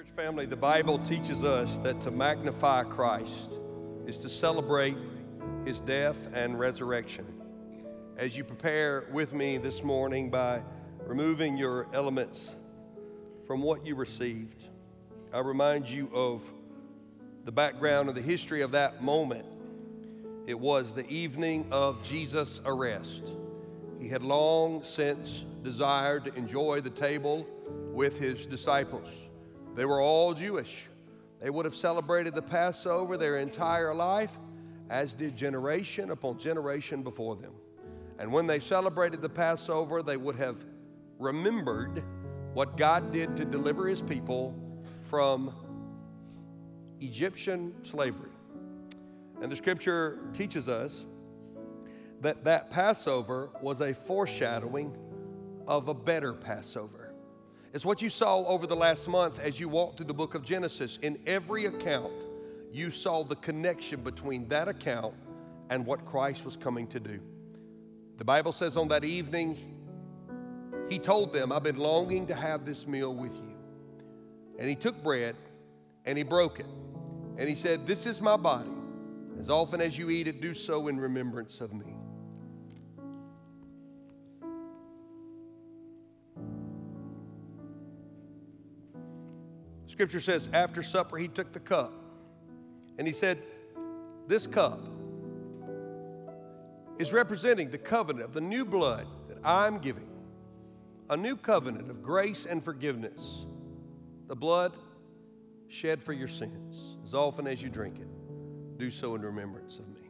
Church family, the Bible teaches us that to magnify Christ is to celebrate his death and resurrection. As you prepare with me this morning by removing your elements from what you received, I remind you of the background of the history of that moment. It was the evening of Jesus' arrest. He had long since desired to enjoy the table with his disciples. They were all Jewish. They would have celebrated the Passover their entire life, as did generation upon generation before them. And when they celebrated the Passover, they would have remembered what God did to deliver his people from Egyptian slavery. And the scripture teaches us that that Passover was a foreshadowing of a better Passover. It's what you saw over the last month as you walked through the book of Genesis. In every account, you saw the connection between that account and what Christ was coming to do. The Bible says on that evening, he told them, I've been longing to have this meal with you. And he took bread and he broke it. And he said, This is my body. As often as you eat it, do so in remembrance of me. Scripture says, after supper, he took the cup and he said, This cup is representing the covenant of the new blood that I'm giving, a new covenant of grace and forgiveness. The blood shed for your sins. As often as you drink it, do so in remembrance of me.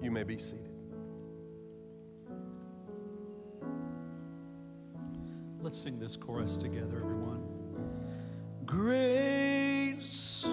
You may be seated. Let's sing this chorus together, everyone. Grace,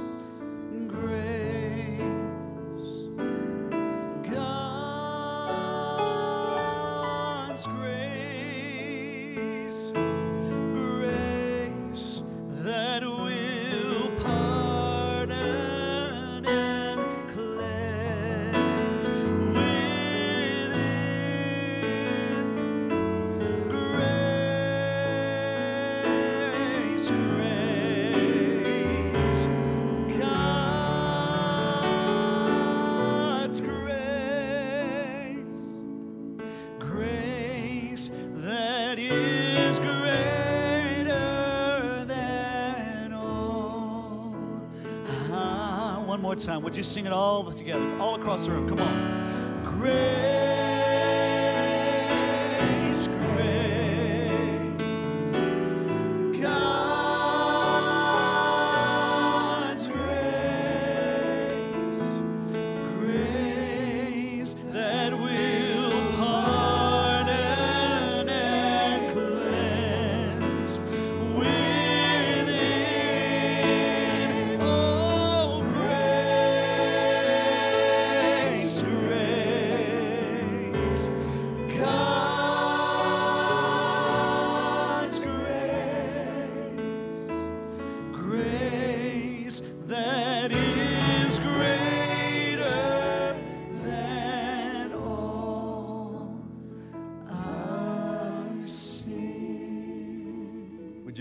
time. Would you sing it all together, all across the room? Come on. Grace,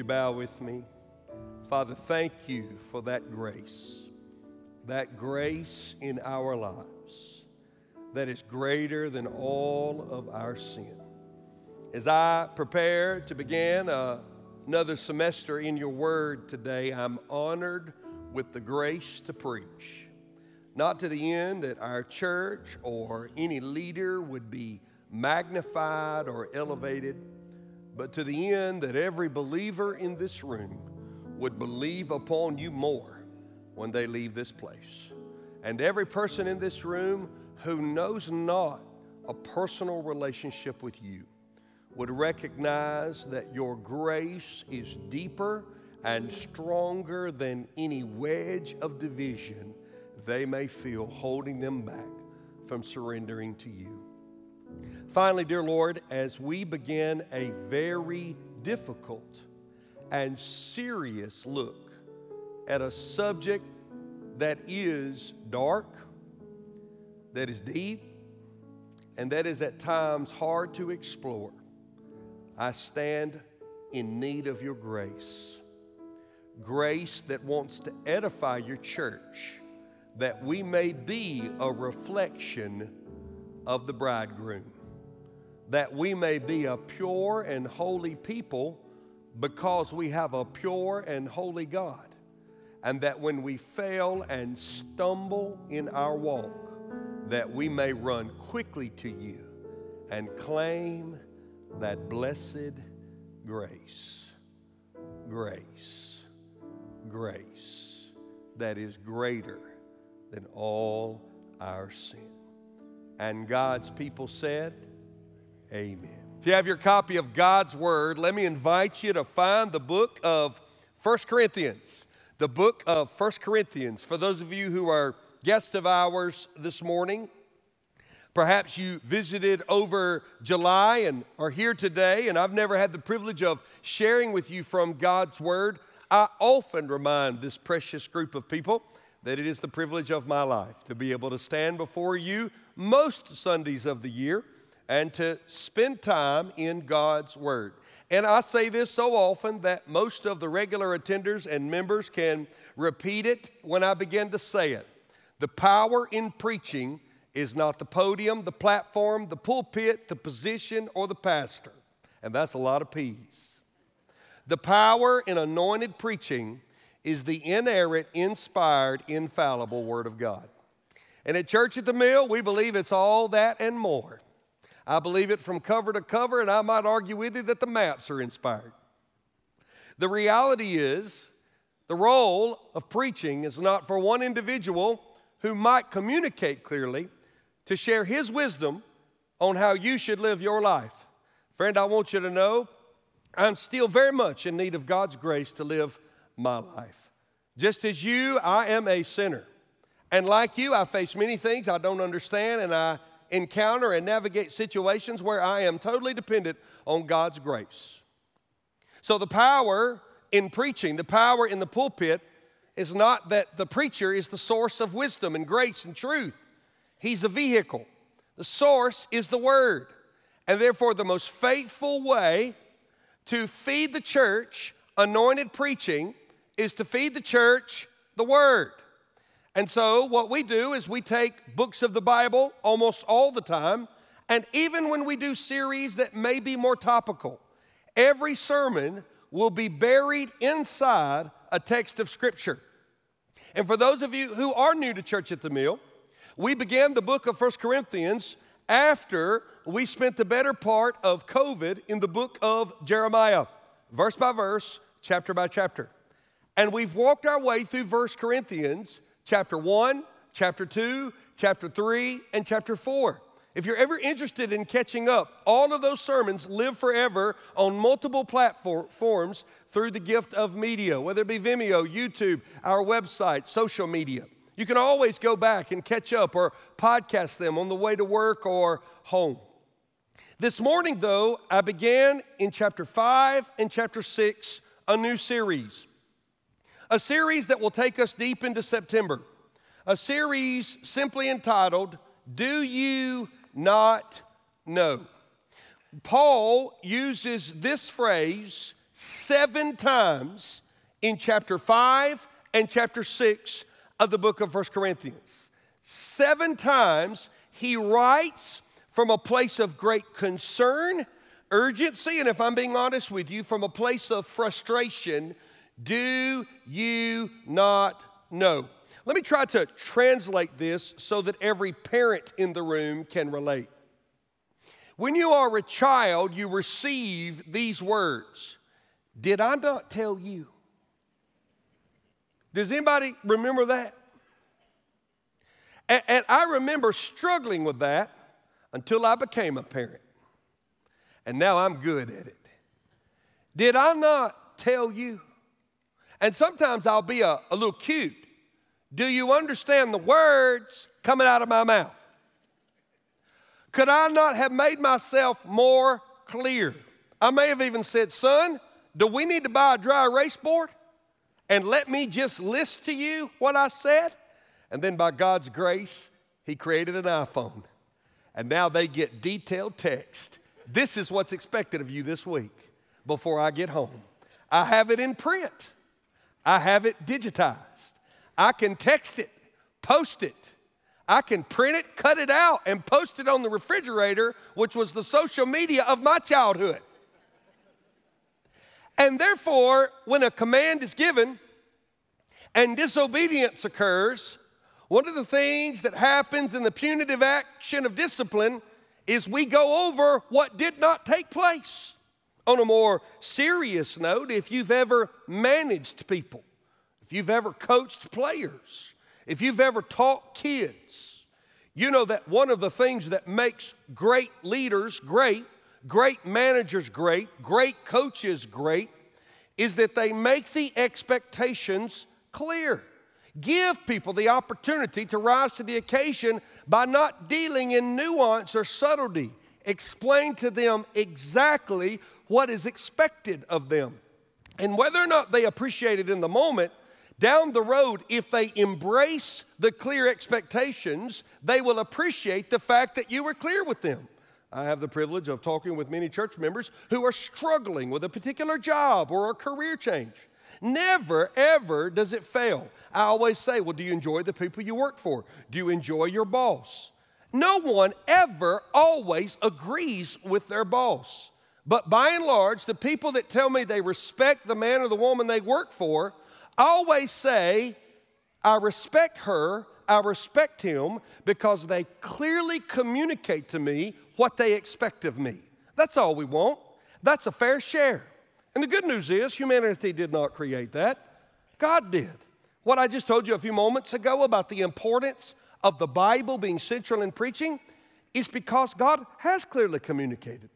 you bow with me? Father, thank you for that grace, that grace in our lives that is greater than all of our sin. As I prepare to begin uh, another semester in your word today, I'm honored with the grace to preach. Not to the end that our church or any leader would be magnified or elevated, but to the end that every believer in this room would believe upon you more when they leave this place. And every person in this room who knows not a personal relationship with you would recognize that your grace is deeper and stronger than any wedge of division they may feel holding them back from surrendering to you. Finally, dear Lord, as we begin a very difficult and serious look at a subject that is dark, that is deep, and that is at times hard to explore, I stand in need of your grace. Grace that wants to edify your church, that we may be a reflection of the bridegroom, that we may be a pure and holy people because we have a pure and holy God, and that when we fail and stumble in our walk, that we may run quickly to you and claim that blessed grace, grace, grace that is greater than all our sin. And God's people said, Amen. If you have your copy of God's Word, let me invite you to find the book of First Corinthians. The book of First Corinthians. For those of you who are guests of ours this morning, perhaps you visited over July and are here today, and I've never had the privilege of sharing with you from God's Word. I often remind this precious group of people that it is the privilege of my life to be able to stand before you most Sundays of the year and to spend time in God's Word. And I say this so often that most of the regular attenders and members can repeat it when I begin to say it. The power in preaching is not the podium, the platform, the pulpit, the position, or the pastor. And that's a lot of P's. The power in anointed preaching is the inerrant, inspired, infallible Word of God. And at Church at the Mill, we believe it's all that and more. I believe it from cover to cover, and I might argue with you that the maps are inspired. The reality is, the role of preaching is not for one individual who might communicate clearly to share his wisdom on how you should live your life. Friend, I want you to know I'm still very much in need of God's grace to live my life. Just as you, I am a sinner. And like you, I face many things I don't understand, and I encounter and navigate situations where I am totally dependent on God's grace. So, the power in preaching, the power in the pulpit, is not that the preacher is the source of wisdom and grace and truth. He's a vehicle. The source is the Word. And therefore, the most faithful way to feed the church anointed preaching is to feed the church the Word. And so, what we do is we take books of the Bible almost all the time, and even when we do series that may be more topical, every sermon will be buried inside a text of Scripture. And for those of you who are new to Church at the Mill, we began the book of First Corinthians after we spent the better part of COVID in the book of Jeremiah, verse by verse, chapter by chapter. And we've walked our way through First Corinthians chapter 1, chapter 2, chapter 3, and chapter 4. If you're ever interested in catching up, all of those sermons live forever on multiple platforms through the gift of media, whether it be Vimeo, YouTube, our website, social media. You can always go back and catch up or podcast them on the way to work or home. This morning, though, I began in chapter 5 and chapter 6 a new series a series that will take us deep into September, a series simply entitled, Do You Not Know? Paul uses this phrase seven times in chapter 5 and chapter 6 of the book of First Corinthians. Seven times he writes from a place of great concern, urgency, and if I'm being honest with you, from a place of frustration do you not know? Let me try to translate this so that every parent in the room can relate. When you are a child, you receive these words Did I not tell you? Does anybody remember that? And, and, I remember struggling with that until I became a parent. And now I'm good at it. Did I not tell you? And sometimes I'll be a, a little cute. Do you understand the words coming out of my mouth? Could I not have made myself more clear? I may have even said, Son, do we need to buy a dry erase board? And let me just list to you what I said. And then by God's grace, He created an iPhone. And now they get detailed text This is what's expected of you this week before I get home. I have it in print, I have it digitized. I can text it, post it. I can print it, cut it out, and post it on the refrigerator, which was the social media of my childhood. And therefore, when a command is given and disobedience occurs, one of the things that happens in the punitive action of discipline is we go over what did not take place. On a more serious note, if you've ever managed people, if you've ever coached players, if you've ever taught kids, you know that one of the things that makes great leaders great, great managers great, great coaches great, is that they make the expectations clear. Give people the opportunity to rise to the occasion by not dealing in nuance or subtlety. Explain to them exactly what is expected of them. And whether or not they appreciate it in the moment, down the road, if they embrace the clear expectations, they will appreciate the fact that you were clear with them. I have the privilege of talking with many church members who are struggling with a particular job or a career change. Never, ever does it fail. I always say, Well, do you enjoy the people you work for? Do you enjoy your boss? No one ever always agrees with their boss. But by and large, the people that tell me they respect the man or the woman they work for always say, I respect her, I respect him because they clearly communicate to me what they expect of me. That's all we want. That's a fair share. And the good news is, humanity did not create that, God did. What I just told you a few moments ago about the importance of the Bible being central in preaching is because God has clearly communicated.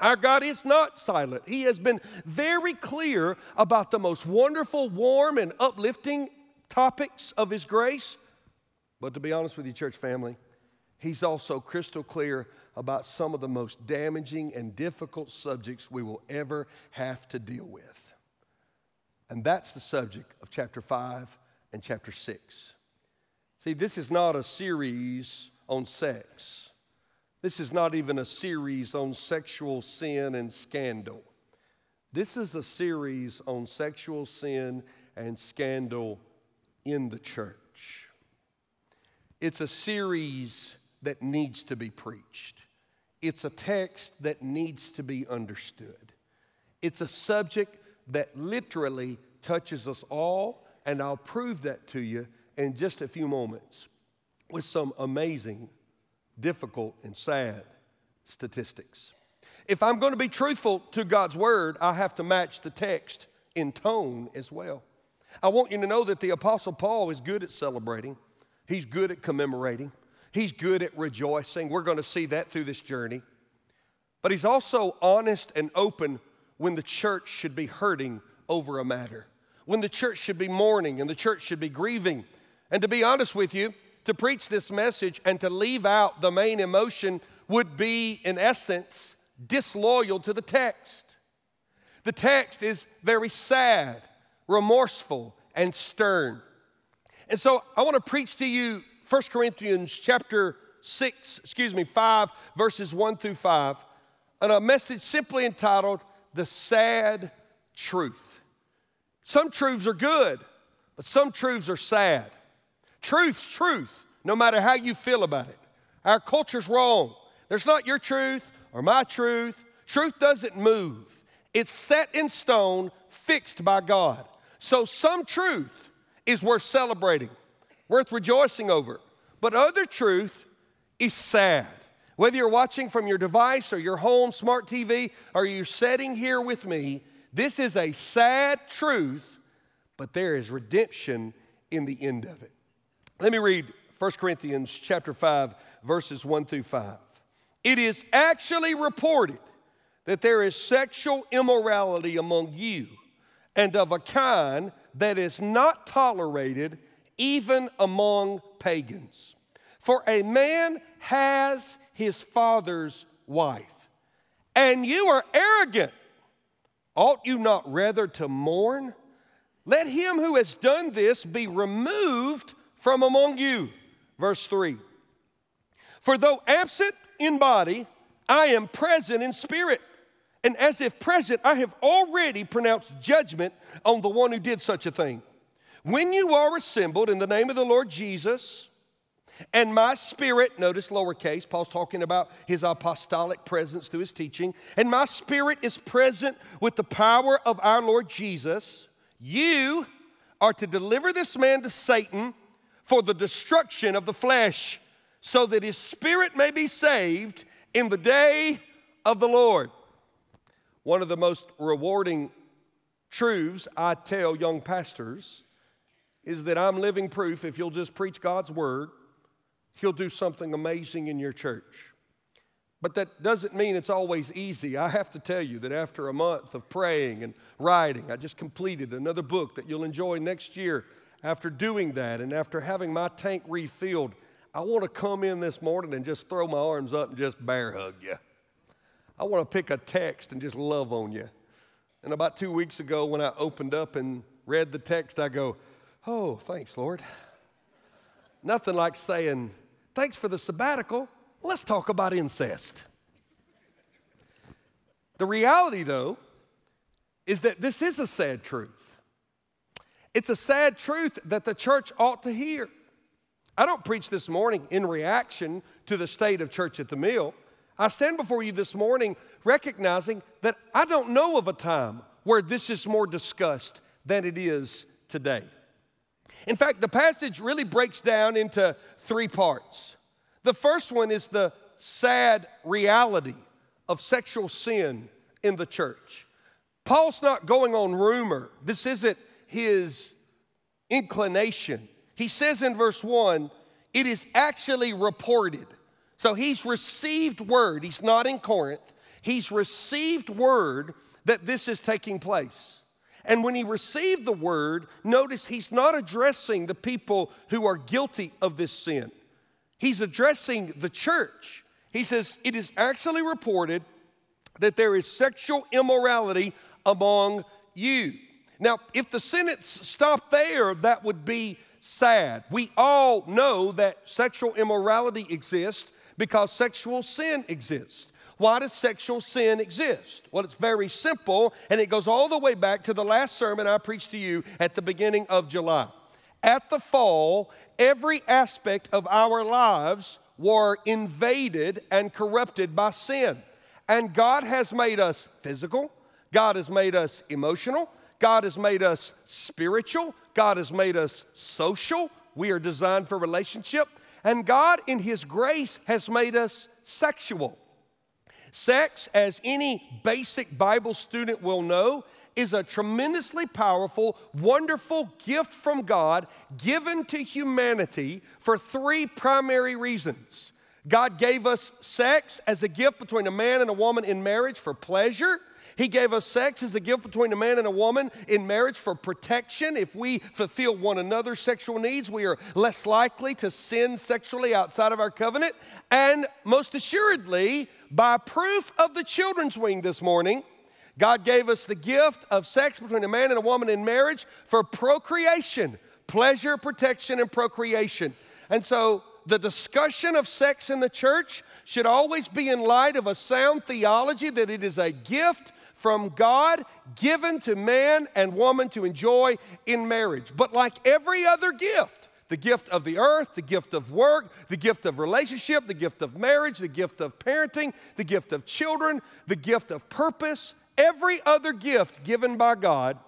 Our God is not silent. He has been very clear about the most wonderful, warm, and uplifting topics of His grace. But to be honest with you, church family, He's also crystal clear about some of the most damaging and difficult subjects we will ever have to deal with. And that's the subject of chapter 5 and chapter 6. See, this is not a series on sex. This is not even a series on sexual sin and scandal. This is a series on sexual sin and scandal in the church. It's a series that needs to be preached. It's a text that needs to be understood. It's a subject that literally touches us all, and I'll prove that to you in just a few moments with some amazing difficult and sad statistics. If I'm going to be truthful to God's word, I have to match the text in tone as well. I want you to know that the Apostle Paul is good at celebrating, he's good at commemorating, he's good at rejoicing. We're going to see that through this journey. But he's also honest and open when the church should be hurting over a matter, when the church should be mourning and the church should be grieving. And to be honest with you, to preach this message and to leave out the main emotion would be, in essence, disloyal to the text. The text is very sad, remorseful, and stern. And so I want to preach to you 1 Corinthians chapter 6, excuse me, 5, verses 1 through 5, and a message simply entitled The Sad Truth. Some truths are good, but some truths are sad. Truth's truth, no matter how you feel about it. Our culture's wrong. There's not your truth or my truth. Truth doesn't move, it's set in stone, fixed by God. So some truth is worth celebrating, worth rejoicing over. But other truth is sad. Whether you're watching from your device or your home smart TV or you're sitting here with me, this is a sad truth, but there is redemption in the end of it. Let me read 1 Corinthians chapter 5 verses 1 through 5. It is actually reported that there is sexual immorality among you and of a kind that is not tolerated even among pagans. For a man has his father's wife, and you are arrogant. Ought you not rather to mourn? Let him who has done this be removed from among you. Verse 3 For though absent in body, I am present in spirit. And as if present, I have already pronounced judgment on the one who did such a thing. When you are assembled in the name of the Lord Jesus, and my spirit, notice lowercase, Paul's talking about his apostolic presence through his teaching, and my spirit is present with the power of our Lord Jesus, you are to deliver this man to Satan for the destruction of the flesh, so that his spirit may be saved in the day of the Lord. One of the most rewarding truths I tell young pastors is that I'm living proof if you'll just preach God's word, He'll do something amazing in your church. But that doesn't mean it's always easy. I have to tell you that after a month of praying and writing, I just completed another book that you'll enjoy next year. After doing that and after having my tank refilled, I want to come in this morning and just throw my arms up and just bear hug you. I want to pick a text and just love on you. And about two weeks ago, when I opened up and read the text, I go, Oh, thanks, Lord. Nothing like saying, Thanks for the sabbatical. Let's talk about incest. The reality, though, is that this is a sad truth. It's a sad truth that the church ought to hear. I don't preach this morning in reaction to the state of church at the mill. I stand before you this morning recognizing that I don't know of a time where this is more discussed than it is today. In fact, the passage really breaks down into three parts. The first one is the sad reality of sexual sin in the church. Paul's not going on rumor, this isn't his inclination. He says in verse 1, it is actually reported. So he's received word, he's not in Corinth, he's received word that this is taking place. And when he received the word, notice he's not addressing the people who are guilty of this sin. He's addressing the church. He says, It is actually reported that there is sexual immorality among you. Now, if the sentence stopped there, that would be sad. We all know that sexual immorality exists because sexual sin exists. Why does sexual sin exist? Well, it's very simple, and it goes all the way back to the last sermon I preached to you at the beginning of July. At the fall, every aspect of our lives were invaded and corrupted by sin. And God has made us physical, God has made us emotional, God has made us spiritual, God has made us social. We are designed for relationship. And God, in His grace, has made us sexual. Sex, as any basic Bible student will know, is a tremendously powerful, wonderful gift from God given to humanity for three primary reasons. God gave us sex as a gift between a man and a woman in marriage for pleasure. He gave us sex as a gift between a man and a woman in marriage for protection. If we fulfill one another's sexual needs, we are less likely to sin sexually outside of our covenant. And most assuredly, by proof of the children's wing this morning, God gave us the gift of sex between a man and a woman in marriage for procreation, pleasure, protection, and procreation. And so the discussion of sex in the church should always be in light of a sound theology that it is a gift from God given to man and woman to enjoy in marriage. But like every other gift, the gift of the earth, the gift of work, the gift of relationship, the gift of marriage, the gift of parenting, the gift of children, the gift of purpose, every other gift given by God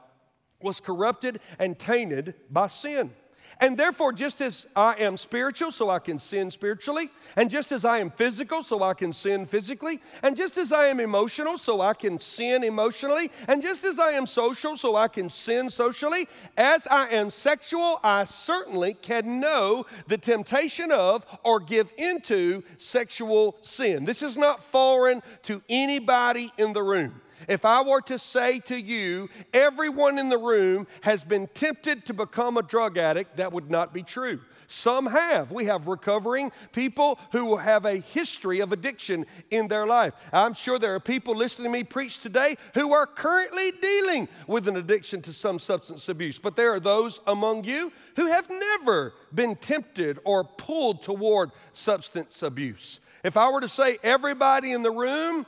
was corrupted and tainted by sin. And therefore, just as I am spiritual, so I can sin spiritually, and just as I am physical, so I can sin physically, and just as I am emotional, so I can sin emotionally, and just as I am social, so I can sin socially, as I am sexual, I certainly can know the temptation of or give into sexual sin. This is not foreign to anybody in the room. If I were to say to you, everyone in the room has been tempted to become a drug addict, that would not be true. Some have. We have recovering people who have a history of addiction in their life. I'm sure there are people listening to me preach today who are currently dealing with an addiction to some substance abuse. But there are those among you who have never been tempted or pulled toward substance abuse. If I were to say everybody in the room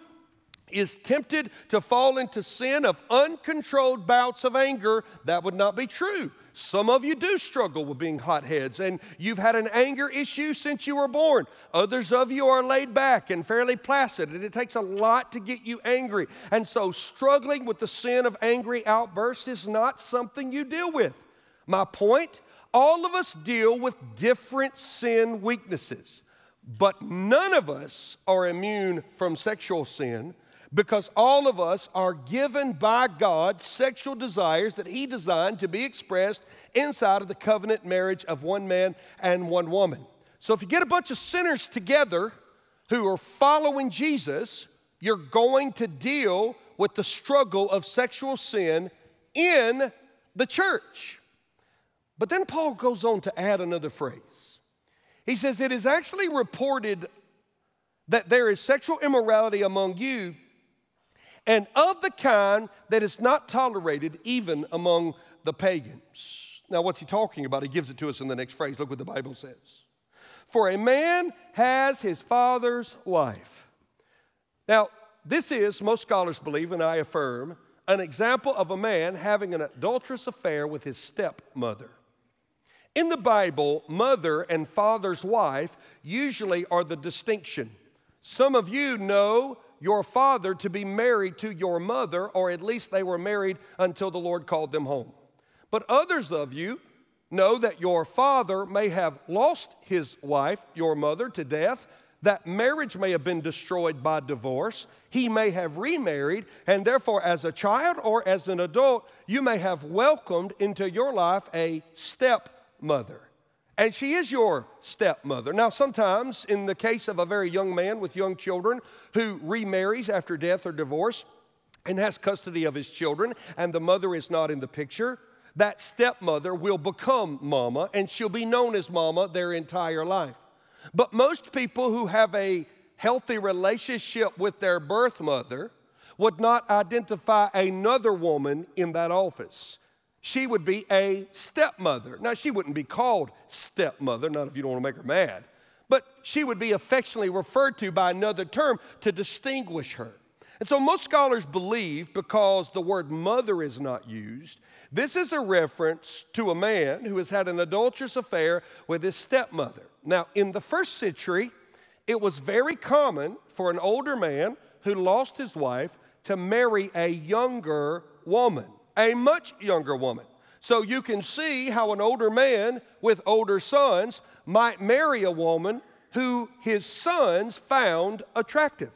is tempted to fall into sin of uncontrolled bouts of anger, that would not be true. Some of you do struggle with being hotheads, and you've had an anger issue since you were born. Others of you are laid back and fairly placid, and it takes a lot to get you angry. And so, struggling with the sin of angry outbursts is not something you deal with. My point all of us deal with different sin weaknesses, but none of us are immune from sexual sin because all of us are given by God sexual desires that He designed to be expressed inside of the covenant marriage of one man and one woman. So if you get a bunch of sinners together who are following Jesus, you're going to deal with the struggle of sexual sin in the church. But then Paul goes on to add another phrase. He says, It is actually reported that there is sexual immorality among you and of the kind that is not tolerated even among the pagans. Now, what's he talking about? He gives it to us in the next phrase. Look what the Bible says. For a man has his father's wife. Now, this is, most scholars believe, and I affirm, an example of a man having an adulterous affair with his stepmother. In the Bible, mother and father's wife usually are the distinction. Some of you know your father to be married to your mother, or at least they were married until the Lord called them home. But others of you know that your father may have lost his wife, your mother, to death. That marriage may have been destroyed by divorce. He may have remarried, and therefore, as a child or as an adult, you may have welcomed into your life a stepmother. And she is your stepmother. Now, sometimes, in the case of a very young man with young children who remarries after death or divorce and has custody of his children, and the mother is not in the picture, that stepmother will become mama and she'll be known as mama their entire life. But most people who have a healthy relationship with their birth mother would not identify another woman in that office she would be a stepmother. Now, she wouldn't be called stepmother, not if you don't want to make her mad, but she would be affectionately referred to by another term to distinguish her. And so, most scholars believe because the word mother is not used, this is a reference to a man who has had an adulterous affair with his stepmother. Now, in the first century, it was very common for an older man who lost his wife to marry a younger woman a much younger woman. So you can see how an older man with older sons might marry a woman who his sons found attractive.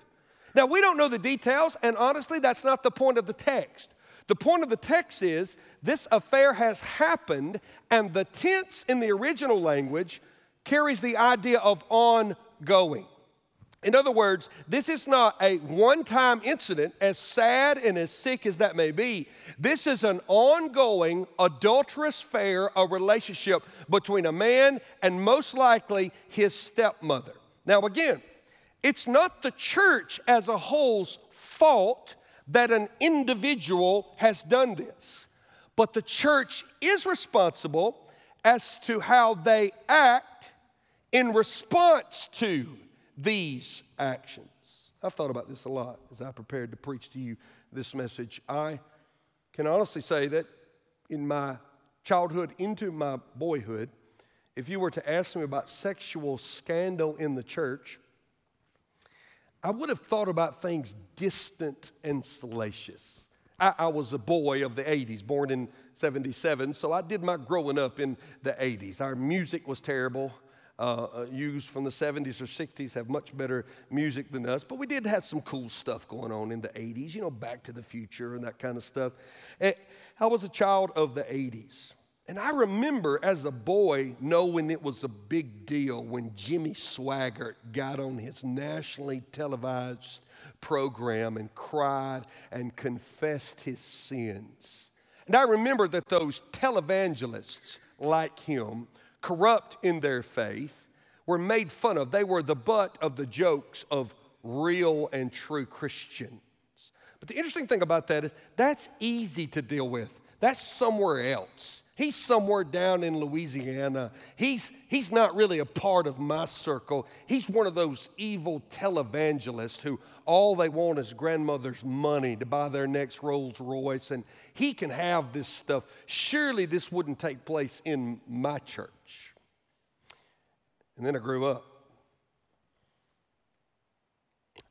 Now, we don't know the details, and honestly, that's not the point of the text. The point of the text is this affair has happened, and the tense in the original language carries the idea of ongoing. In other words, this is not a one time incident, as sad and as sick as that may be. This is an ongoing adulterous affair, a relationship between a man and most likely his stepmother. Now, again, it's not the church as a whole's fault that an individual has done this, but the church is responsible as to how they act in response to these actions. I've thought about this a lot as I prepared to preach to you this message. I can honestly say that in my childhood into my boyhood, if you were to ask me about sexual scandal in the church, I would have thought about things distant and salacious. I, I, was a boy of the 80s, born in 77, so I did my growing up in the 80s. Our music was terrible uh, uh, used from the 70s or 60s have much better music than us, but we did have some cool stuff going on in the 80s, you know, Back to the Future and that kind of stuff. And I was a child of the 80s. And I remember as a boy knowing it was a big deal when Jimmy Swaggart got on his nationally televised program and cried and confessed his sins. And I remember that those televangelists like him corrupt in their faith, were made fun of. They were the butt of the jokes of real and true Christians. But the interesting thing about that is that's easy to deal with. That's somewhere else. He's somewhere down in Louisiana. He's, he's not really a part of my circle. He's one of those evil televangelists who all they want is grandmother's money to buy their next Rolls Royce, and he can have this stuff. Surely this wouldn't take place in my church. And then I grew up.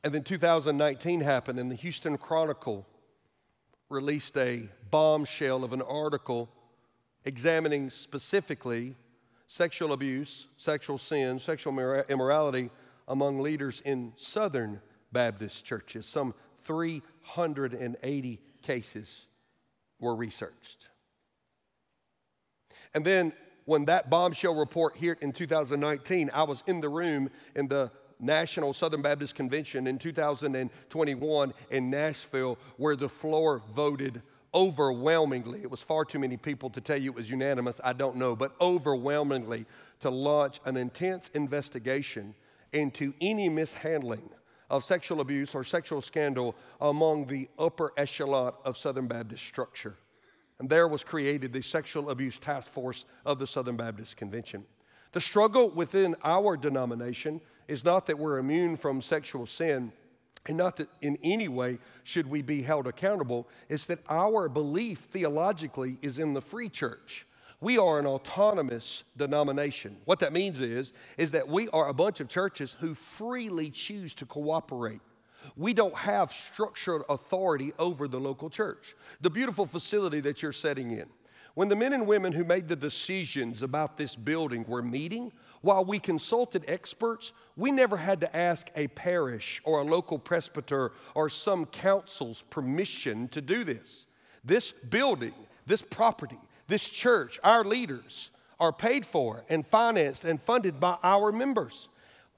And then 2019 happened, and the Houston Chronicle released a bombshell of an article examining specifically sexual abuse, sexual sin, sexual immorality among leaders in Southern Baptist churches. Some 380 cases were researched. And then when that bombshell report hit in 2019, I was in the room in the National Southern Baptist Convention in 2021 in Nashville, where the floor voted overwhelmingly, it was far too many people to tell you it was unanimous, I don't know, but overwhelmingly to launch an intense investigation into any mishandling of sexual abuse or sexual scandal among the upper echelon of Southern Baptist structure. And there was created the Sexual Abuse Task Force of the Southern Baptist Convention. The struggle within our denomination is not that we're immune from sexual sin, and not that in any way should we be held accountable, it's that our belief theologically is in the free church. We are an autonomous denomination. What that means is, is that we are a bunch of churches who freely choose to cooperate. We don't have structured authority over the local church. The beautiful facility that you're setting in. When the men and women who made the decisions about this building were meeting, while we consulted experts, we never had to ask a parish or a local presbyter or some council's permission to do this. This building, this property, this church, our leaders are paid for and financed and funded by our members.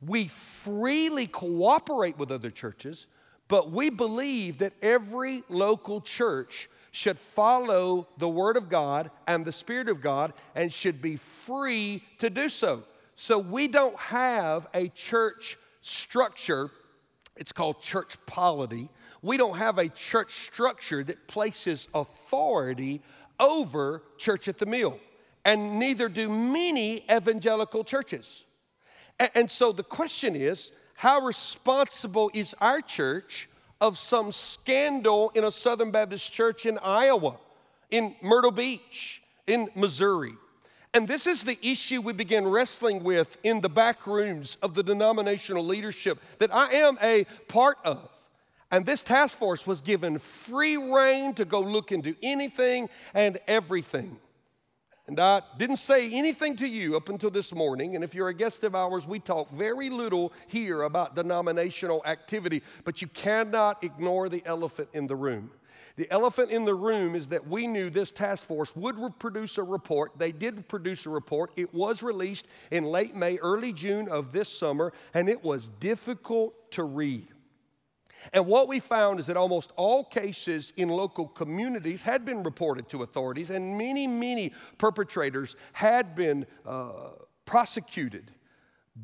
We freely cooperate with other churches, but we believe that every local church should follow the Word of God and the Spirit of God and should be free to do so. So we don't have a church structure, it's called church polity. We don't have a church structure that places authority over Church at the Mill, and neither do many evangelical churches. And so the question is how responsible is our church of some scandal in a Southern Baptist church in Iowa, in Myrtle Beach, in Missouri? And this is the issue we begin wrestling with in the back rooms of the denominational leadership that I am a part of. And this task force was given free reign to go look into anything and everything. And I didn't say anything to you up until this morning. And if you're a guest of ours, we talk very little here about denominational activity, but you cannot ignore the elephant in the room. The elephant in the room is that we knew this task force would produce a report. They did produce a report. It was released in late May, early June of this summer, and it was difficult to read. And what we found is that almost all cases in local communities had been reported to authorities, and many, many perpetrators had been uh, prosecuted.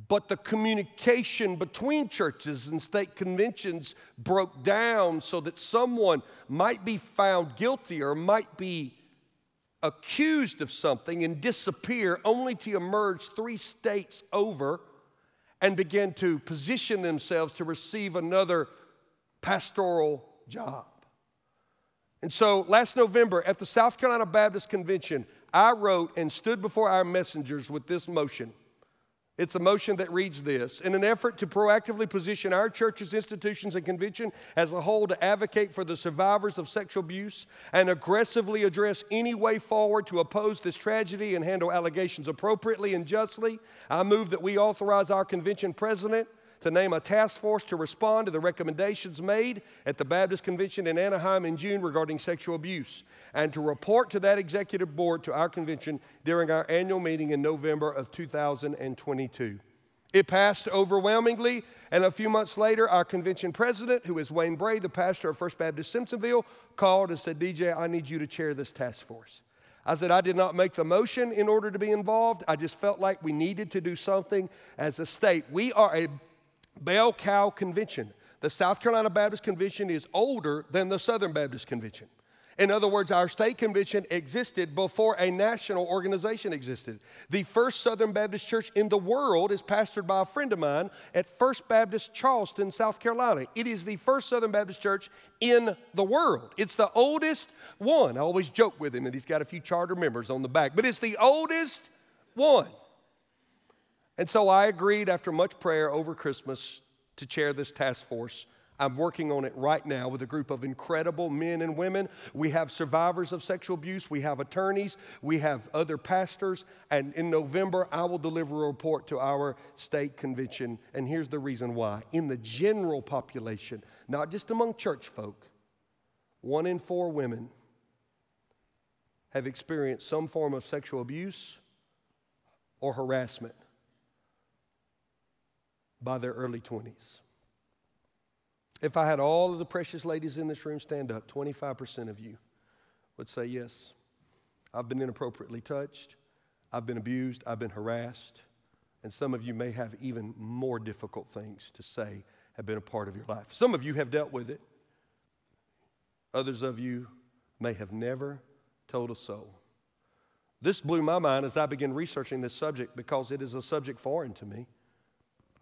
But the communication between churches and state conventions broke down so that someone might be found guilty or might be accused of something and disappear only to emerge three states over and begin to position themselves to receive another pastoral job. And so last November at the South Carolina Baptist Convention, I wrote and stood before our messengers with this motion. It's a motion that reads this In an effort to proactively position our churches, institutions, and convention as a whole to advocate for the survivors of sexual abuse and aggressively address any way forward to oppose this tragedy and handle allegations appropriately and justly, I move that we authorize our convention president to name a task force to respond to the recommendations made at the Baptist Convention in Anaheim in June regarding sexual abuse, and to report to that executive board to our convention during our annual meeting in November of 2022. It passed overwhelmingly, and a few months later, our convention president, who is Wayne Bray, the pastor of First Baptist Simpsonville, called and said, DJ, I need you to chair this task force. I said, I did not make the motion in order to be involved. I just felt like we needed to do something as a state. We are a Bell Cow Convention. The South Carolina Baptist Convention is older than the Southern Baptist Convention. In other words, our state convention existed before a national organization existed. The first Southern Baptist church in the world is pastored by a friend of mine at First Baptist Charleston, South Carolina. It is the first Southern Baptist church in the world. It's the oldest one. I always joke with him that he's got a few charter members on the back, but it's the oldest one. And so I agreed after much prayer over Christmas to chair this task force I'm working on it right now with a group of incredible men and women. We have survivors of sexual abuse, we have attorneys, we have other pastors, and in November, I will deliver a report to our state convention. And here's the reason why. In the general population, not just among church folk, one in four women have experienced some form of sexual abuse or harassment by their early 20s. If I had all of the precious ladies in this room stand up, 25% of you would say, Yes, I've been inappropriately touched, I've been abused, I've been harassed, and some of you may have even more difficult things to say have been a part of your life. Some of you have dealt with it, others of you may have never told a soul. This blew my mind as I began researching this subject because it is a subject foreign to me.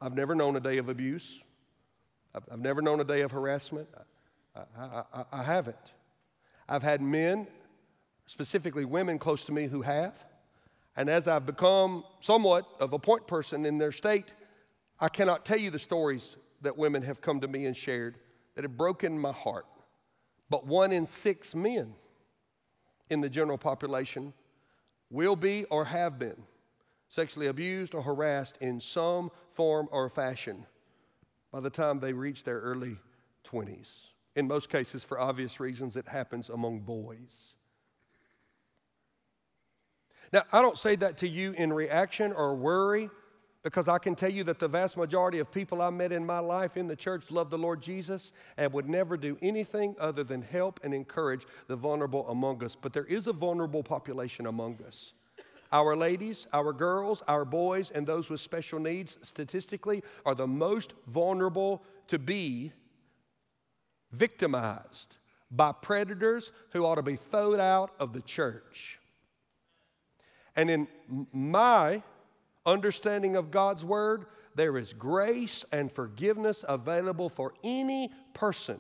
I've never known a day of abuse. I've, I've never known a day of harassment. I, I, I, I haven't. I've had men, specifically women close to me, who have. And as I've become somewhat of a point person in their state, I cannot tell you the stories that women have come to me and shared that have broken my heart. But one in six men in the general population will be or have been sexually abused or harassed in some form or fashion by the time they reach their early 20s. In most cases, for obvious reasons, it happens among boys. Now, I don't say that to you in reaction or worry because I can tell you that the vast majority of people I met in my life in the church love the Lord Jesus and would never do anything other than help and encourage the vulnerable among us. But there is a vulnerable population among us. Our ladies, our girls, our boys, and those with special needs statistically are the most vulnerable to be victimized by predators who ought to be thrown out of the church. And in my understanding of God's word, there is grace and forgiveness available for any person,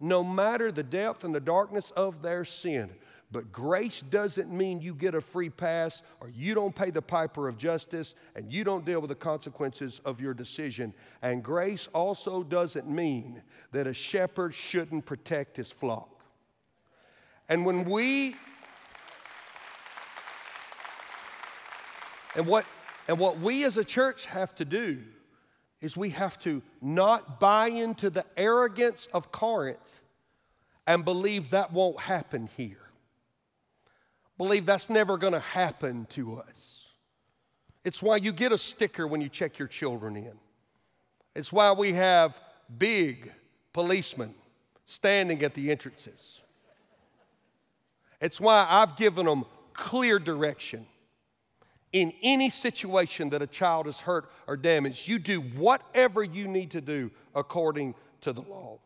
no matter the depth and the darkness of their sin. But grace doesn't mean you get a free pass or you don't pay the piper of justice and you don't deal with the consequences of your decision. And grace also doesn't mean that a shepherd shouldn't protect his flock. And when we and what and what we as a church have to do is we have to not buy into the arrogance of Corinth and believe that won't happen here believe that's never going to happen to us. It's why you get a sticker when you check your children in. It's why we have big policemen standing at the entrances. It's why I've given them clear direction. In any situation that a child is hurt or damaged, you do whatever you need to do according to the law.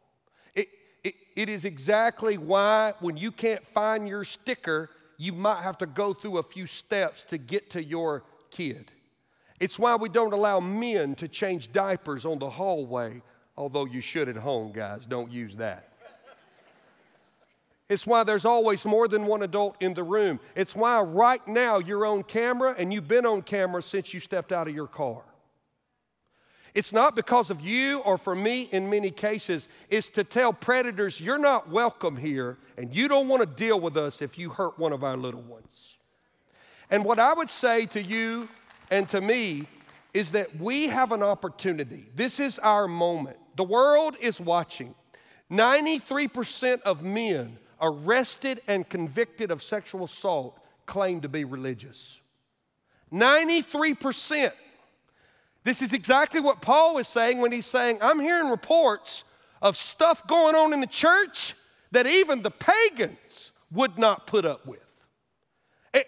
It, it, it is exactly why, when you can't find your sticker, you might have to go through a few steps to get to your kid. It's why we don't allow men to change diapers on the hallway, although you should at home, guys. Don't use that. It's why there's always more than one adult in the room. It's why right now you're on camera and you've been on camera since you stepped out of your car. It's not because of you or for me in many cases. It's to tell predators, you're not welcome here and you don't want to deal with us if you hurt one of our little ones. And what I would say to you and to me is that we have an opportunity. This is our moment. The world is watching. 93% of men arrested and convicted of sexual assault claim to be religious. 93%. This is exactly what Paul is saying when he's saying, I'm hearing reports of stuff going on in the church that even the pagans would not put up with.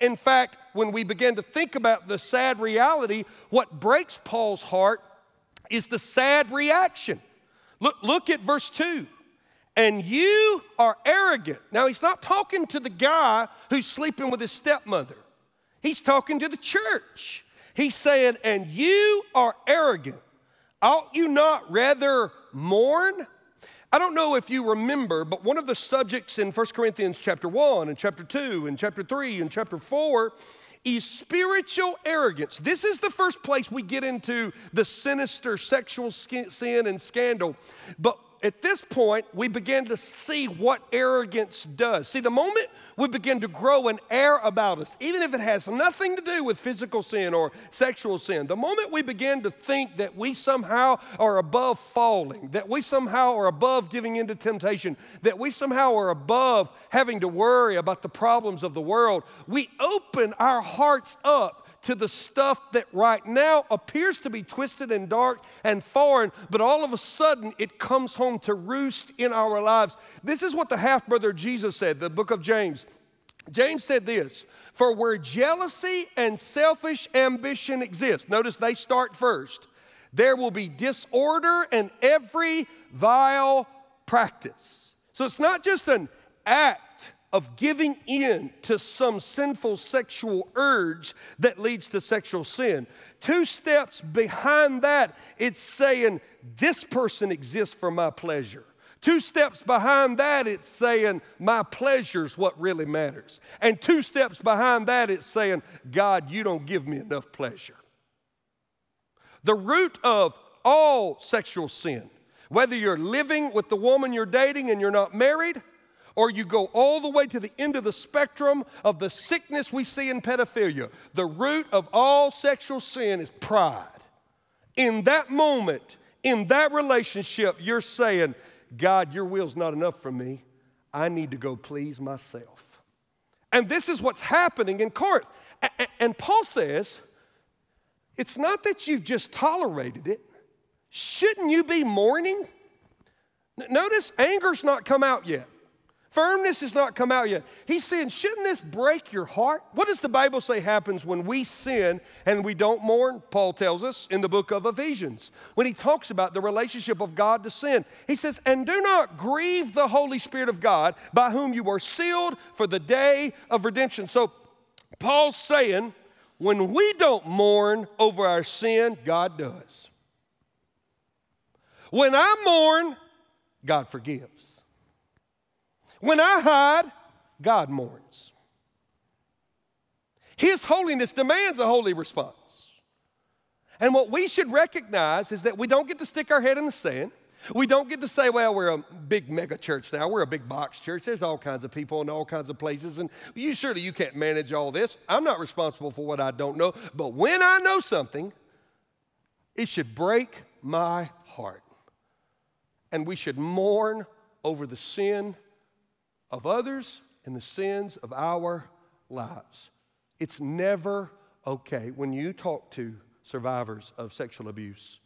In fact, when we begin to think about the sad reality, what breaks Paul's heart is the sad reaction. Look, look at verse 2. and you are arrogant. Now, he's not talking to the guy who's sleeping with his stepmother, he's talking to the church. He's saying, and you are arrogant. Ought you not rather mourn? I don't know if you remember, but one of the subjects in 1 Corinthians chapter 1 and chapter 2 and chapter 3 and chapter 4 is spiritual arrogance. This is the first place we get into the sinister sexual sin and scandal. But at this point, we begin to see what arrogance does. See, the moment we begin to grow an air about us, even if it has nothing to do with physical sin or sexual sin, the moment we begin to think that we somehow are above falling, that we somehow are above giving into temptation, that we somehow are above having to worry about the problems of the world, we open our hearts up to the stuff that right now appears to be twisted and dark and foreign, but all of a sudden it comes home to roost in our lives. This is what the half brother Jesus said, the book of James. James said this For where jealousy and selfish ambition exist, notice they start first, there will be disorder and every vile practice. So it's not just an act of giving in to some sinful sexual urge that leads to sexual sin. Two steps behind that, it's saying, This person exists for my pleasure. Two steps behind that, it's saying, My pleasure's what really matters. And two steps behind that, it's saying, God, you don't give me enough pleasure. The root of all sexual sin, whether you're living with the woman you're dating and you're not married, or you go all the way to the end of the spectrum of the sickness we see in pedophilia. The root of all sexual sin is pride. In that moment, in that relationship, you're saying, God, your will's not enough for me. I need to go please myself. And this is what's happening in Corinth. And Paul says, it's not that you've just tolerated it. Shouldn't you be mourning? Notice anger's not come out yet. Firmness has not come out yet. He's saying, shouldn't this break your heart? What does the Bible say happens when we sin and we don't mourn? Paul tells us in the book of Ephesians when he talks about the relationship of God to sin. He says, And do not grieve the Holy Spirit of God by whom you were sealed for the day of redemption. So Paul's saying, when we don't mourn over our sin, God does. When I mourn, God forgives. When I hide, God mourns. His holiness demands a holy response. And what we should recognize is that we don't get to stick our head in the sand. We don't get to say, well, we're a big mega church now. We're a big box church. There's all kinds of people in all kinds of places. And you surely you can't manage all this. I'm not responsible for what I don't know. But when I know something, it should break my heart. And we should mourn over the sin of others and the sins of our lives. It's never okay when you talk to survivors of sexual abuse,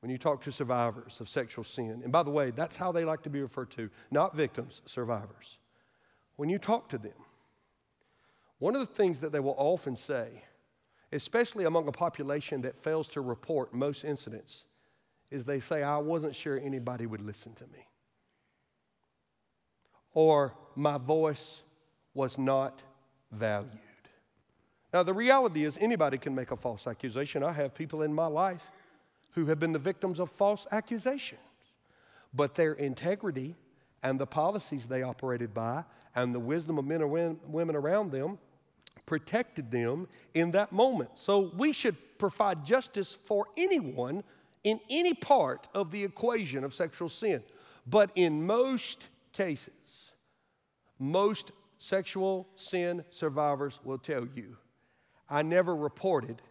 when you talk to survivors of sexual sin. And by the way, that's how they like to be referred to, not victims, survivors. When you talk to them, one of the things that they will often say, especially among a population that fails to report most incidents, is they say, I wasn't sure anybody would listen to me or my voice was not valued. Now, the reality is, anybody can make a false accusation. I have people in my life who have been the victims of false accusations, but their integrity and the policies they operated by and the wisdom of men and women around them protected them in that moment. So we should provide justice for anyone in any part of the equation of sexual sin. But in most cases, most sexual sin survivors will tell you I never reported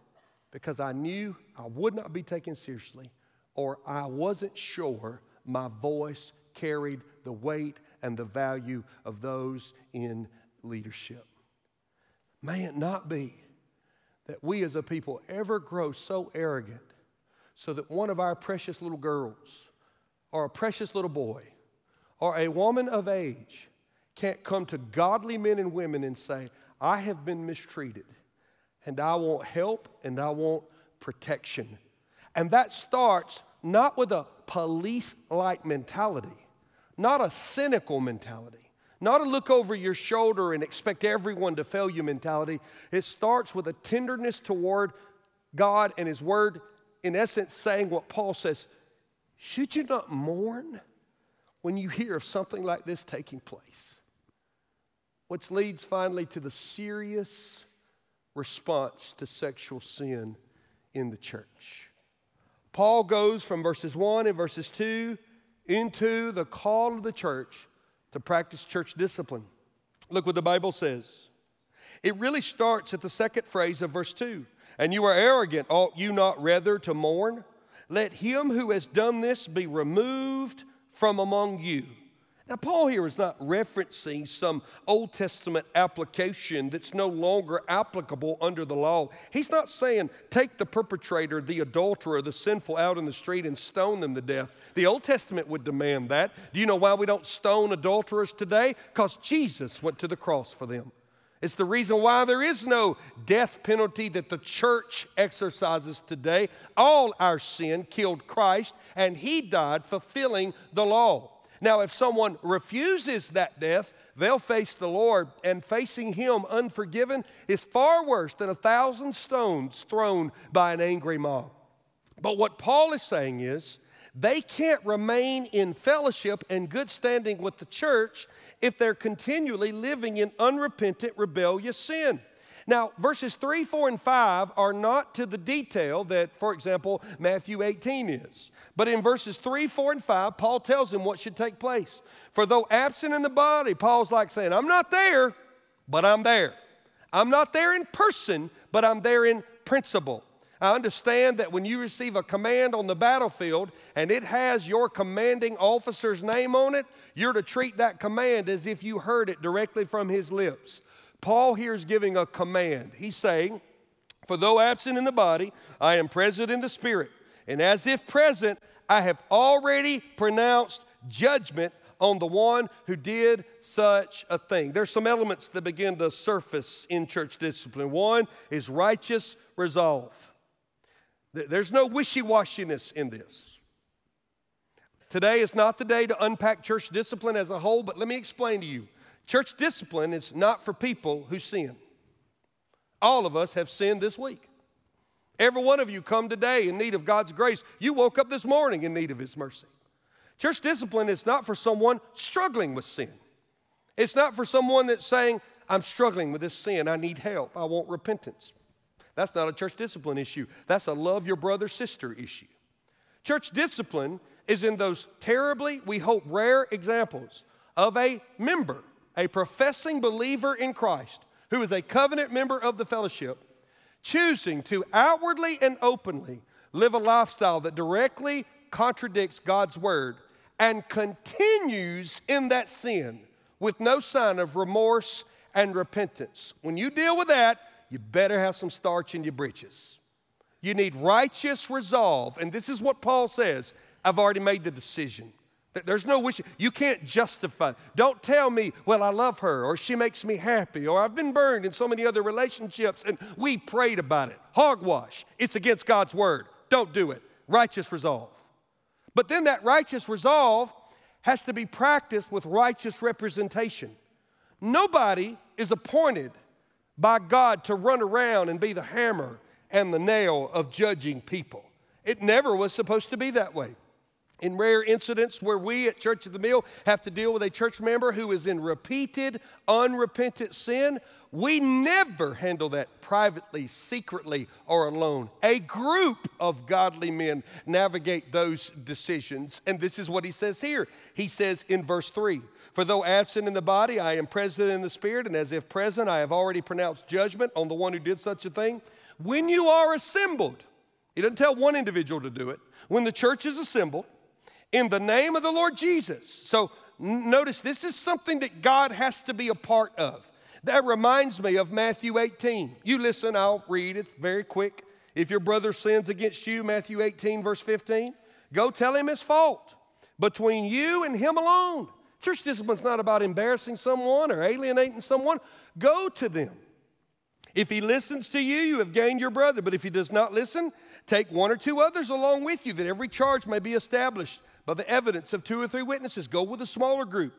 because I knew I would not be taken seriously or I wasn't sure my voice carried the weight and the value of those in leadership. May it not be that we as a people ever grow so arrogant so that one of our precious little girls or a precious little boy or a woman of age can't come to godly men and women and say, I have been mistreated and I want help and I want protection. And that starts not with a police like mentality, not a cynical mentality, not a look over your shoulder and expect everyone to fail you mentality. It starts with a tenderness toward God and His Word, in essence, saying what Paul says Should you not mourn when you hear of something like this taking place? Which leads finally to the serious response to sexual sin in the church. Paul goes from verses 1 and verses 2 into the call of the church to practice church discipline. Look what the Bible says. It really starts at the second phrase of verse 2. And you are arrogant, ought you not rather to mourn? Let him who has done this be removed from among you. Now, Paul here is not referencing some Old Testament application that's no longer applicable under the law. He's not saying take the perpetrator, the adulterer, the sinful out in the street and stone them to death. The Old Testament would demand that. Do you know why we don't stone adulterers today? Because Jesus went to the cross for them. It's the reason why there is no death penalty that the church exercises today. All our sin killed Christ, and He died fulfilling the law. Now, if someone refuses that death, they'll face the Lord, and facing Him unforgiven is far worse than a thousand stones thrown by an angry mob. But what Paul is saying is, they can't remain in fellowship and good standing with the church if they're continually living in unrepentant, rebellious sin. Now, verses 3, 4, and 5 are not to the detail that, for example, Matthew 18 is. But in verses 3, 4, and 5, Paul tells him what should take place. For though absent in the body, Paul's like saying, I'm not there, but I'm there. I'm not there in person, but I'm there in principle. I understand that when you receive a command on the battlefield and it has your commanding officer's name on it, you're to treat that command as if you heard it directly from his lips. Paul here is giving a command. He's saying, For though absent in the body, I am present in the spirit. And as if present, I have already pronounced judgment on the one who did such a thing. There's some elements that begin to surface in church discipline. One is righteous resolve. There's no wishy washiness in this. Today is not the day to unpack church discipline as a whole, but let me explain to you Church discipline is not for people who sin. All of us have sinned this week. Every one of you come today in need of God's grace. You woke up this morning in need of His mercy. Church discipline is not for someone struggling with sin. It's not for someone that's saying, I'm struggling with this sin. I need help. I want repentance. That's not a church discipline issue. That's a love your brother, sister issue. Church discipline is in those terribly, we hope, rare examples of a member a professing believer in Christ who is a covenant member of the fellowship, choosing to outwardly and openly live a lifestyle that directly contradicts God's word and continues in that sin with no sign of remorse and repentance. When you deal with that, you better have some starch in your breeches. You need righteous resolve. And this is what Paul says I've already made the decision. There's no wish. You can't justify. Don't tell me, well, I love her, or she makes me happy, or I've been burned in so many other relationships and we prayed about it. Hogwash. It's against God's word. Don't do it. Righteous resolve. But then that righteous resolve has to be practiced with righteous representation. Nobody is appointed by God to run around and be the hammer and the nail of judging people. It never was supposed to be that way. In rare incidents where we at Church at the Mill have to deal with a church member who is in repeated, unrepentant sin, we never handle that privately, secretly, or alone. A group of godly men navigate those decisions. And this is what he says here. He says in verse 3 For though absent in the body, I am present in the spirit, and as if present, I have already pronounced judgment on the one who did such a thing. When you are assembled, he doesn't tell one individual to do it. When the church is assembled, in the name of the Lord Jesus. So notice this is something that God has to be a part of. That reminds me of Matthew 18. You listen, I'll read it very quick. If your brother sins against you, Matthew 18, verse 15, go tell him his fault between you and him alone. Church discipline's not about embarrassing someone or alienating someone. Go to them. If he listens to you, you have gained your brother. But if he does not listen, take one or two others along with you, that every charge may be established by the evidence of two or three witnesses. Go with a smaller group.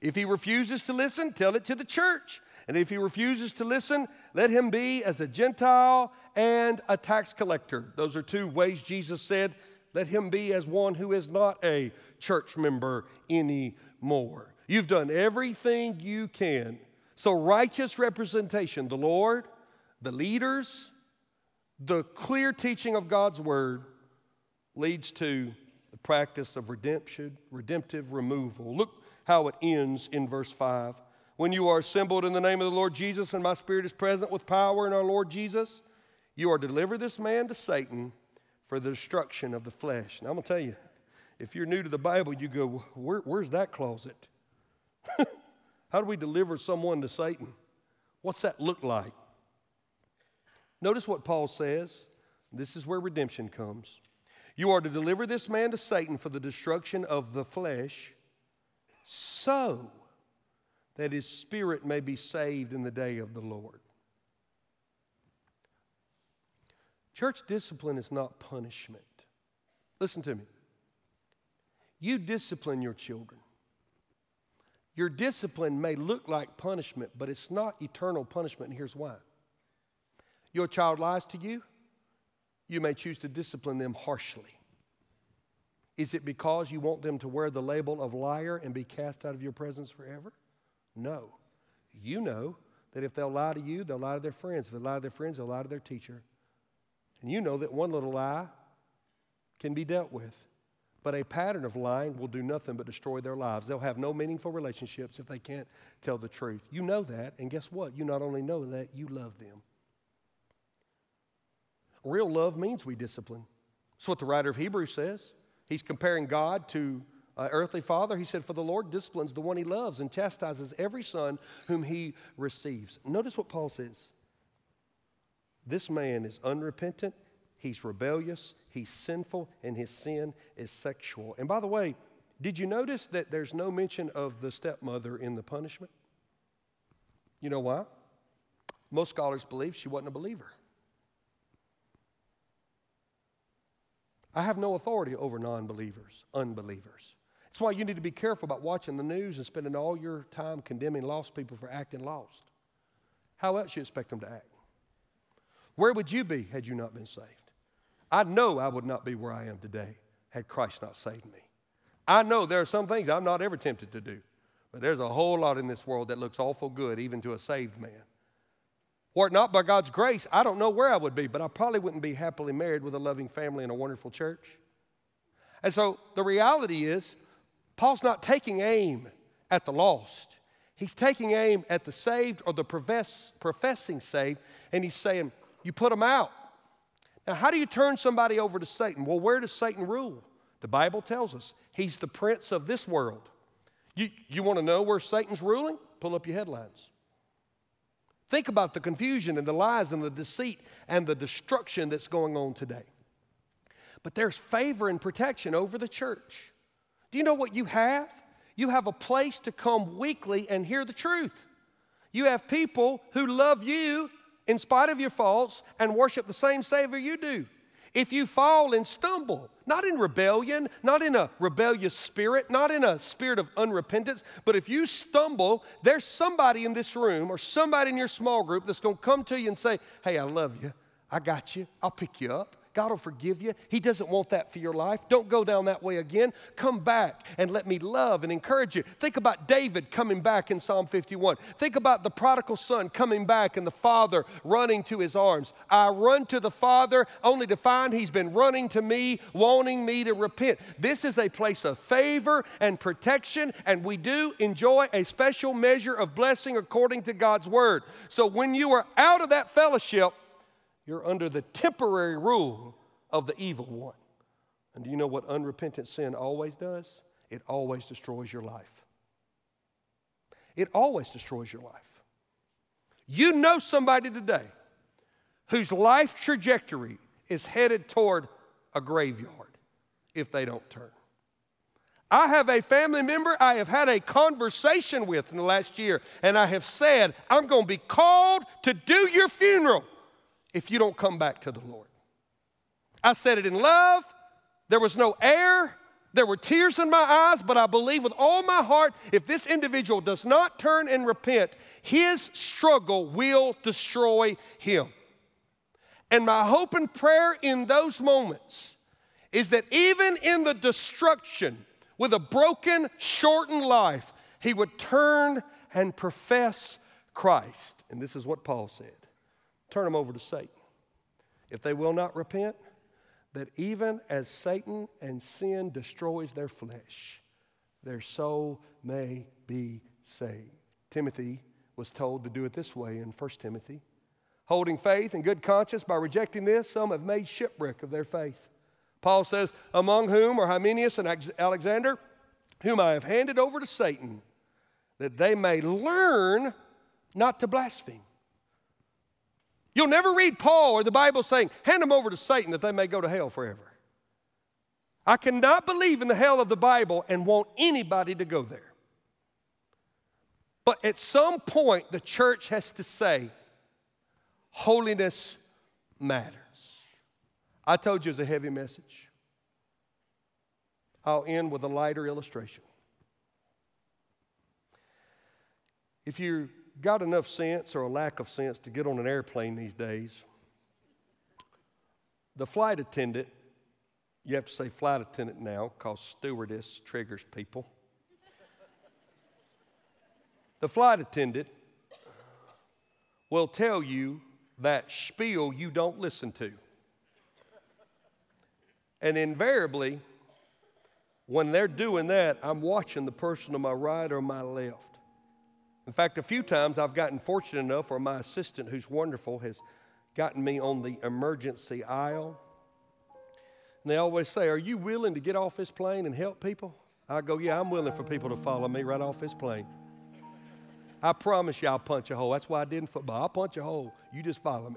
If he refuses to listen, tell it to the church. And if he refuses to listen, let him be as a Gentile and a tax collector. Those are two ways Jesus said, let him be as one who is not a church member anymore. You've done everything you can. So, righteous representation, the Lord, the leaders, the clear teaching of God's word leads to practice of redemption, redemptive removal. Look how it ends in verse 5. When you are assembled in the name of the Lord Jesus, and my spirit is present with power in our Lord Jesus, you are deliver this man to Satan for the destruction of the flesh. Now, I'm going to tell you, if you're new to the Bible, you go, Where, Where's that closet? How do we deliver someone to Satan? What's that look like? Notice what Paul says. This is where redemption comes. You are to deliver this man to Satan for the destruction of the flesh, so that his spirit may be saved in the day of the Lord. Church discipline is not punishment. Listen to me. You discipline your children. Your discipline may look like punishment, but it's not eternal punishment, and here's why. Your child lies to you, you may choose to discipline them harshly. Is it because you want them to wear the label of liar and be cast out of your presence forever? No. You know that if they'll lie to you, they'll lie to their friends. If they lie to their friends, they'll lie to their teacher. And you know that one little lie can be dealt with. But a pattern of lying will do nothing but destroy their lives. They'll have no meaningful relationships if they can't tell the truth. You know that, and guess what? You not only know that, you love them. Real love means we discipline. That's what the writer of Hebrews says. He's comparing God to an earthly father. He said, For the Lord disciplines the one he loves and chastises every son whom he receives. Notice what Paul says. This man is unrepentant, he's rebellious, he's sinful, and his sin is sexual. And by the way, did you notice that there's no mention of the stepmother in the punishment? You know why? Most scholars believe she wasn't a believer. I have no authority over non believers, unbelievers. That's why you need to be careful about watching the news and spending all your time condemning lost people for acting lost. How else you expect them to act? Where would you be had you not been saved? I know I would not be where I am today had Christ not saved me. I know there are some things I'm not ever tempted to do, but there's a whole lot in this world that looks awful good, even to a saved man. Were it not by God's grace, I don't know where I would be, but I probably wouldn't be happily married with a loving family and a wonderful church. And so the reality is, Paul's not taking aim at the lost. He's taking aim at the saved or the profess, professing saved, and he's saying, You put them out. Now, how do you turn somebody over to Satan? Well, where does Satan rule? The Bible tells us he's the prince of this world. You, you want to know where Satan's ruling? Pull up your headlines. Think about the confusion and the lies and the deceit and the destruction that's going on today. But there's favor and protection over the church. Do you know what you have? You have a place to come weekly and hear the truth. You have people who love you in spite of your faults and worship the same Savior you do. If you fall and stumble, not in rebellion, not in a rebellious spirit, not in a spirit of unrepentance, but if you stumble, there's somebody in this room or somebody in your small group that's going to come to you and say, Hey, I love you. I got you. I'll pick you up. God will forgive you. He doesn't want that for your life. Don't go down that way again. Come back and let me love and encourage you. Think about David coming back in Psalm 51. Think about the prodigal son coming back and the father running to his arms. I run to the father only to find he's been running to me, wanting me to repent. This is a place of favor and protection, and we do enjoy a special measure of blessing according to God's word. So when you are out of that fellowship, you're under the temporary rule of the evil one. And do you know what unrepentant sin always does? It always destroys your life. It always destroys your life. You know somebody today whose life trajectory is headed toward a graveyard if they don't turn. I have a family member I have had a conversation with in the last year, and I have said, I'm going to be called to do your funeral if you don't come back to the Lord. I said it in love. There was no air, There were tears in my eyes, but I believe with all my heart if this individual does not turn and repent, his struggle will destroy him. And my hope and prayer in those moments is that even in the destruction, with a broken, shortened life, he would turn and profess Christ. And this is what Paul said turn them over to Satan. If they will not repent, that even as Satan and sin destroys their flesh, their soul may be saved. Timothy was told to do it this way in 1 Timothy. Holding faith and good conscience by rejecting this, some have made shipwreck of their faith. Paul says, Among whom are Hymenaeus and Alexander, whom I have handed over to Satan, that they may learn not to blaspheme. You'll never read Paul or the Bible saying, hand them over to Satan that they may go to hell forever. I cannot believe in the hell of the Bible and want anybody to go there. But at some point, the church has to say, holiness matters. I told you it's a heavy message. I'll end with a lighter illustration. If you got enough sense or a lack of sense to get on an airplane these days, the flight attendant, you have to say flight attendant now because stewardess triggers people. the flight attendant will tell you that spiel you don't listen to. And invariably, when they're doing that, I'm watching the person on my right or my left. In fact, a few times I've gotten fortunate enough, or my assistant, who's wonderful, has gotten me on the emergency aisle. And they always say, Are you willing to get off this plane and help people? I go, Yeah, I'm willing for people to follow me right off this plane. I promise you I'll punch a hole. That's why I did in football. I'll punch a hole. You just follow me.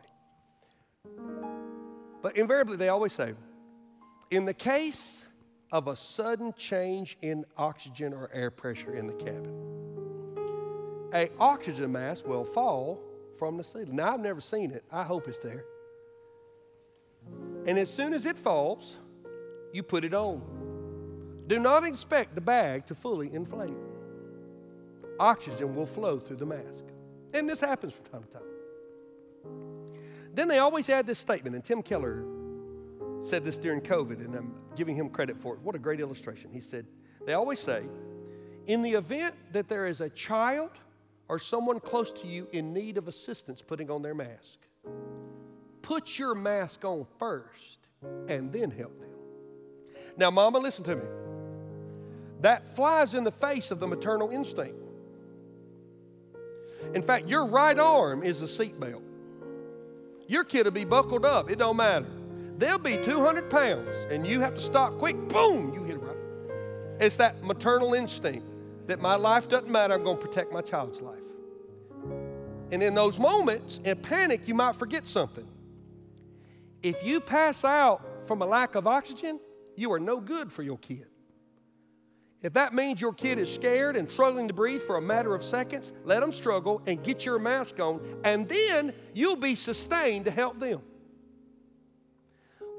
But invariably, they always say, in the case of a sudden change in oxygen or air pressure in the cabin, a oxygen mask will fall from the ceiling. Now, I've never seen it. I hope it's there. And as soon as it falls, you put it on. Do not expect the bag to fully inflate. Oxygen will flow through the mask. And this happens from time to time. Then they always add this statement, and Tim Keller said this during COVID, and I'm giving him credit for it. What a great illustration. He said, They always say, in the event that there is a child or someone close to you in need of assistance putting on their mask, put your mask on first and then help them. Now, mama, listen to me. That flies in the face of the maternal instinct. In fact, your right arm is a seatbelt. Your kid will be buckled up, it don't matter. They'll be 200 pounds and you have to stop quick, boom, you hit it right. It's that maternal instinct that my life doesn't matter, I'm going to protect my child's life. And in those moments, in panic, you might forget something. If you pass out from a lack of oxygen, you are no good for your kid. If that means your kid is scared and struggling to breathe for a matter of seconds, let them struggle and get your mask on, and then you'll be sustained to help them.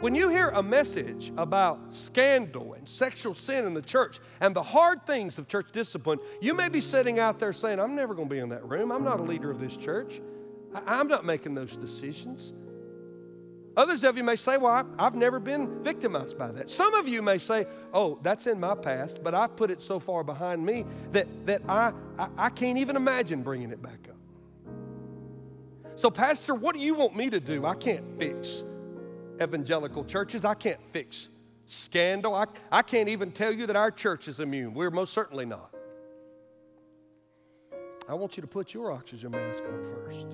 When you hear a message about scandal and sexual sin in the church and the hard things of church discipline, you may be sitting out there saying, I'm never going to be in that room. I'm not a leader of this church. I'm not making those decisions. Others of you may say, Well, I've never been victimized by that. Some of you may say, Oh, that's in my past, but I've put it so far behind me that, that I, I, I can't even imagine bringing it back up. So, Pastor, what do you want me to do? I can't fix evangelical churches. I can't fix scandal. I, I can't even tell you that our church is immune. We're most certainly not. I want you to put your oxygen mask on first.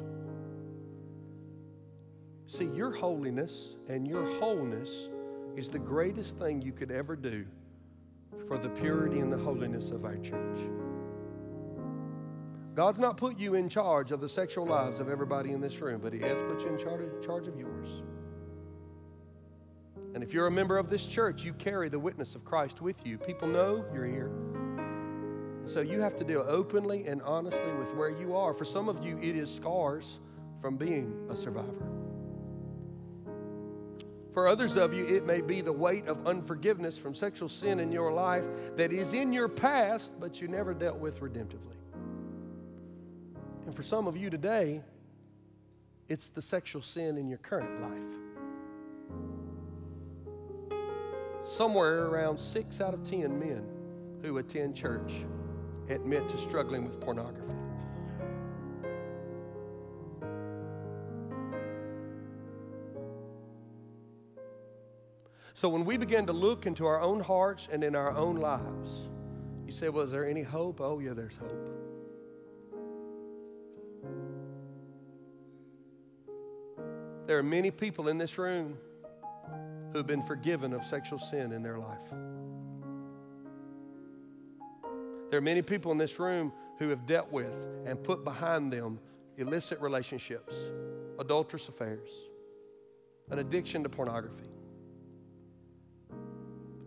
See, your holiness and your wholeness is the greatest thing you could ever do for the purity and the holiness of our church. God's not put you in charge of the sexual lives of everybody in this room, but He has put you in charge, charge of yours. And if you're a member of this church, you carry the witness of Christ with you. People know you're here. So you have to deal openly and honestly with where you are. For some of you, it is scars from being a survivor. For others of you, it may be the weight of unforgiveness from sexual sin in your life that is in your past, but you never dealt with redemptively. And for some of you today, it's the sexual sin in your current life. Somewhere around six out of ten men who attend church admit to struggling with pornography. So when we begin to look into our own hearts and in our own lives, you say, well, is there any hope? Oh, yeah, there's hope. There are many people in this room who've been forgiven of sexual sin in their life. There are many people in this room who have dealt with and put behind them illicit relationships, adulterous affairs, an addiction to pornography.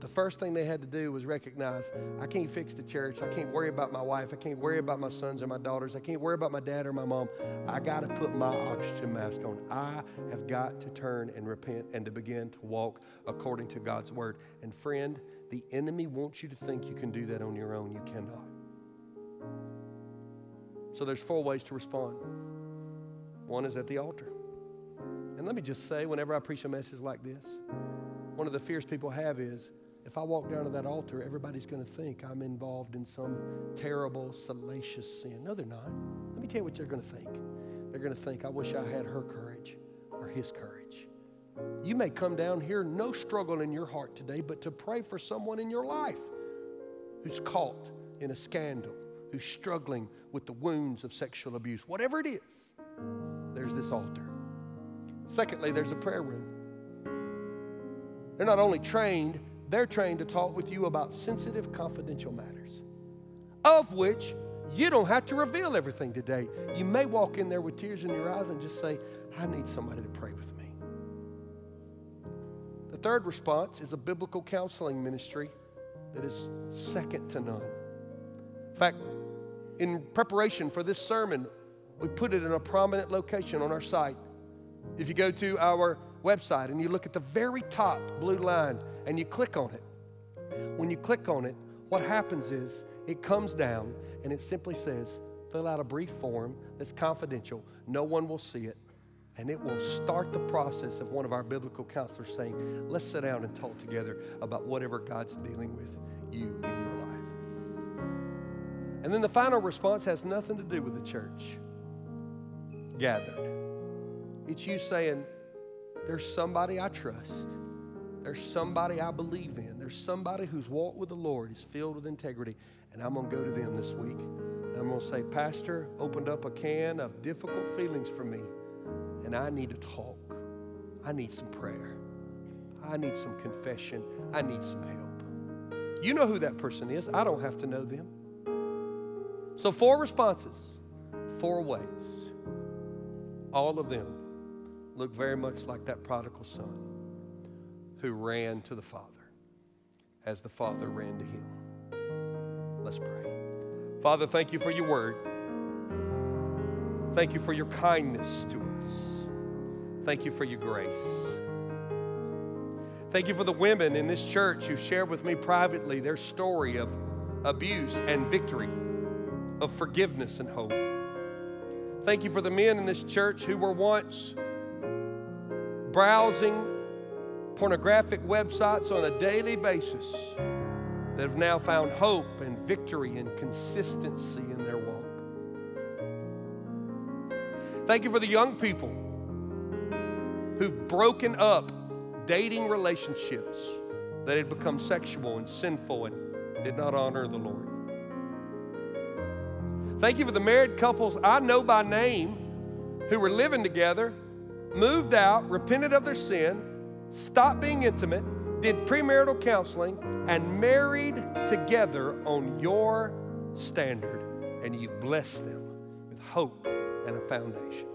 The first thing they had to do was recognize I can't fix the church. I can't worry about my wife. I can't worry about my sons and my daughters. I can't worry about my dad or my mom. I got to put my oxygen mask on. I have got to turn and repent and to begin to walk according to God's word. And friend, the enemy wants you to think you can do that on your own. You cannot. So there's four ways to respond. One is at the altar. And let me just say, whenever I preach a message like this, one of the fears people have is if I walk down to that altar, everybody's going to think I'm involved in some terrible, salacious sin. No, they're not. Let me tell you what they're going to think. They're going to think, I wish I had her courage or his courage. You may come down here, no struggle in your heart today, but to pray for someone in your life who's caught in a scandal, who's struggling with the wounds of sexual abuse. Whatever it is, there's this altar. Secondly, there's a prayer room. They're not only trained they're trained to talk with you about sensitive, confidential matters, of which you don't have to reveal everything today. You may walk in there with tears in your eyes and just say, I need somebody to pray with me. The third response is a biblical counseling ministry that is second to none. In fact, in preparation for this sermon, we put it in a prominent location on our site. If you go to our website and you look at the very top blue line and you click on it, when you click on it, what happens is it comes down and it simply says, fill out a brief form that's confidential. No one will see it. And it will start the process of one of our biblical counselors saying, let's sit down and talk together about whatever God's dealing with you in your life. And then the final response has nothing to do with the church gathered. It's you saying, there's somebody I trust. There's somebody I believe in. There's somebody whose walk with the Lord is filled with integrity. And I'm going to go to them this week. And I'm going to say, Pastor opened up a can of difficult feelings for me. And I need to talk. I need some prayer. I need some confession. I need some help. You know who that person is. I don't have to know them. So, four responses, four ways. All of them look very much like that prodigal son who ran to the Father as the Father ran to him. Let's pray. Father, thank you for your word. Thank you for your kindness to us. Thank you for your grace. Thank you for the women in this church who shared with me privately their story of abuse and victory, of forgiveness and hope. Thank you for the men in this church who were once browsing pornographic websites on a daily basis that have now found hope and victory and consistency in their walk. Thank you for the young people who've broken up dating relationships that had become sexual and sinful and did not honor the Lord. Thank you for the married couples I know by name who were living together moved out, repented of their sin, stopped being intimate, did premarital counseling, and married together on your standard. And you've blessed them with hope and a foundation.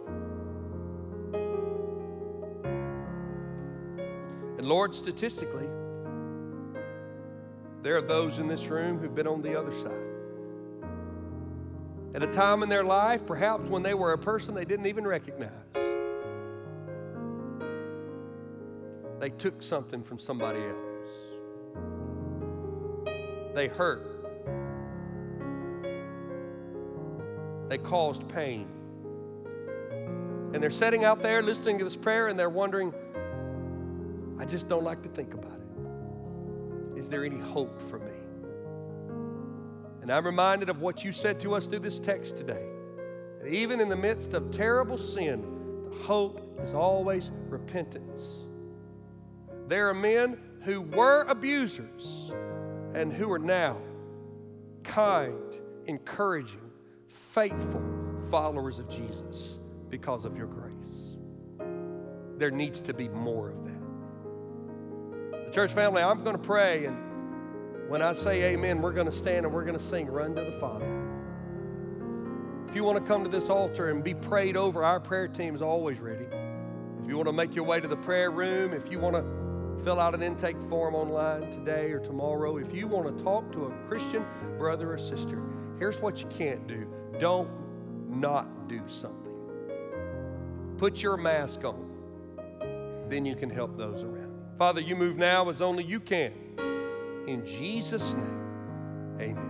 And Lord, statistically, there are those in this room who've been on the other side. At a time in their life, perhaps when they were a person they didn't even recognize. They took something from somebody else. They hurt. They caused pain. And they're sitting out there listening to this prayer and they're wondering, I just don't like to think about it. Is there any hope for me? And I'm reminded of what you said to us through this text today. That even in the midst of terrible sin, the hope is always repentance. There are men who were abusers and who are now kind, encouraging, faithful followers of Jesus because of your grace. There needs to be more of that. The church family, I'm going to pray, and when I say amen, we're going to stand and we're going to sing Run to the Father. If you want to come to this altar and be prayed over, our prayer team is always ready. If you want to make your way to the prayer room, if you want to fill out an intake form online today or tomorrow, if you want to talk to a Christian brother or sister, here's what you can't do don't not do something. Put your mask on, then you can help those around. Father, you move now as only you can. In Jesus' name, amen.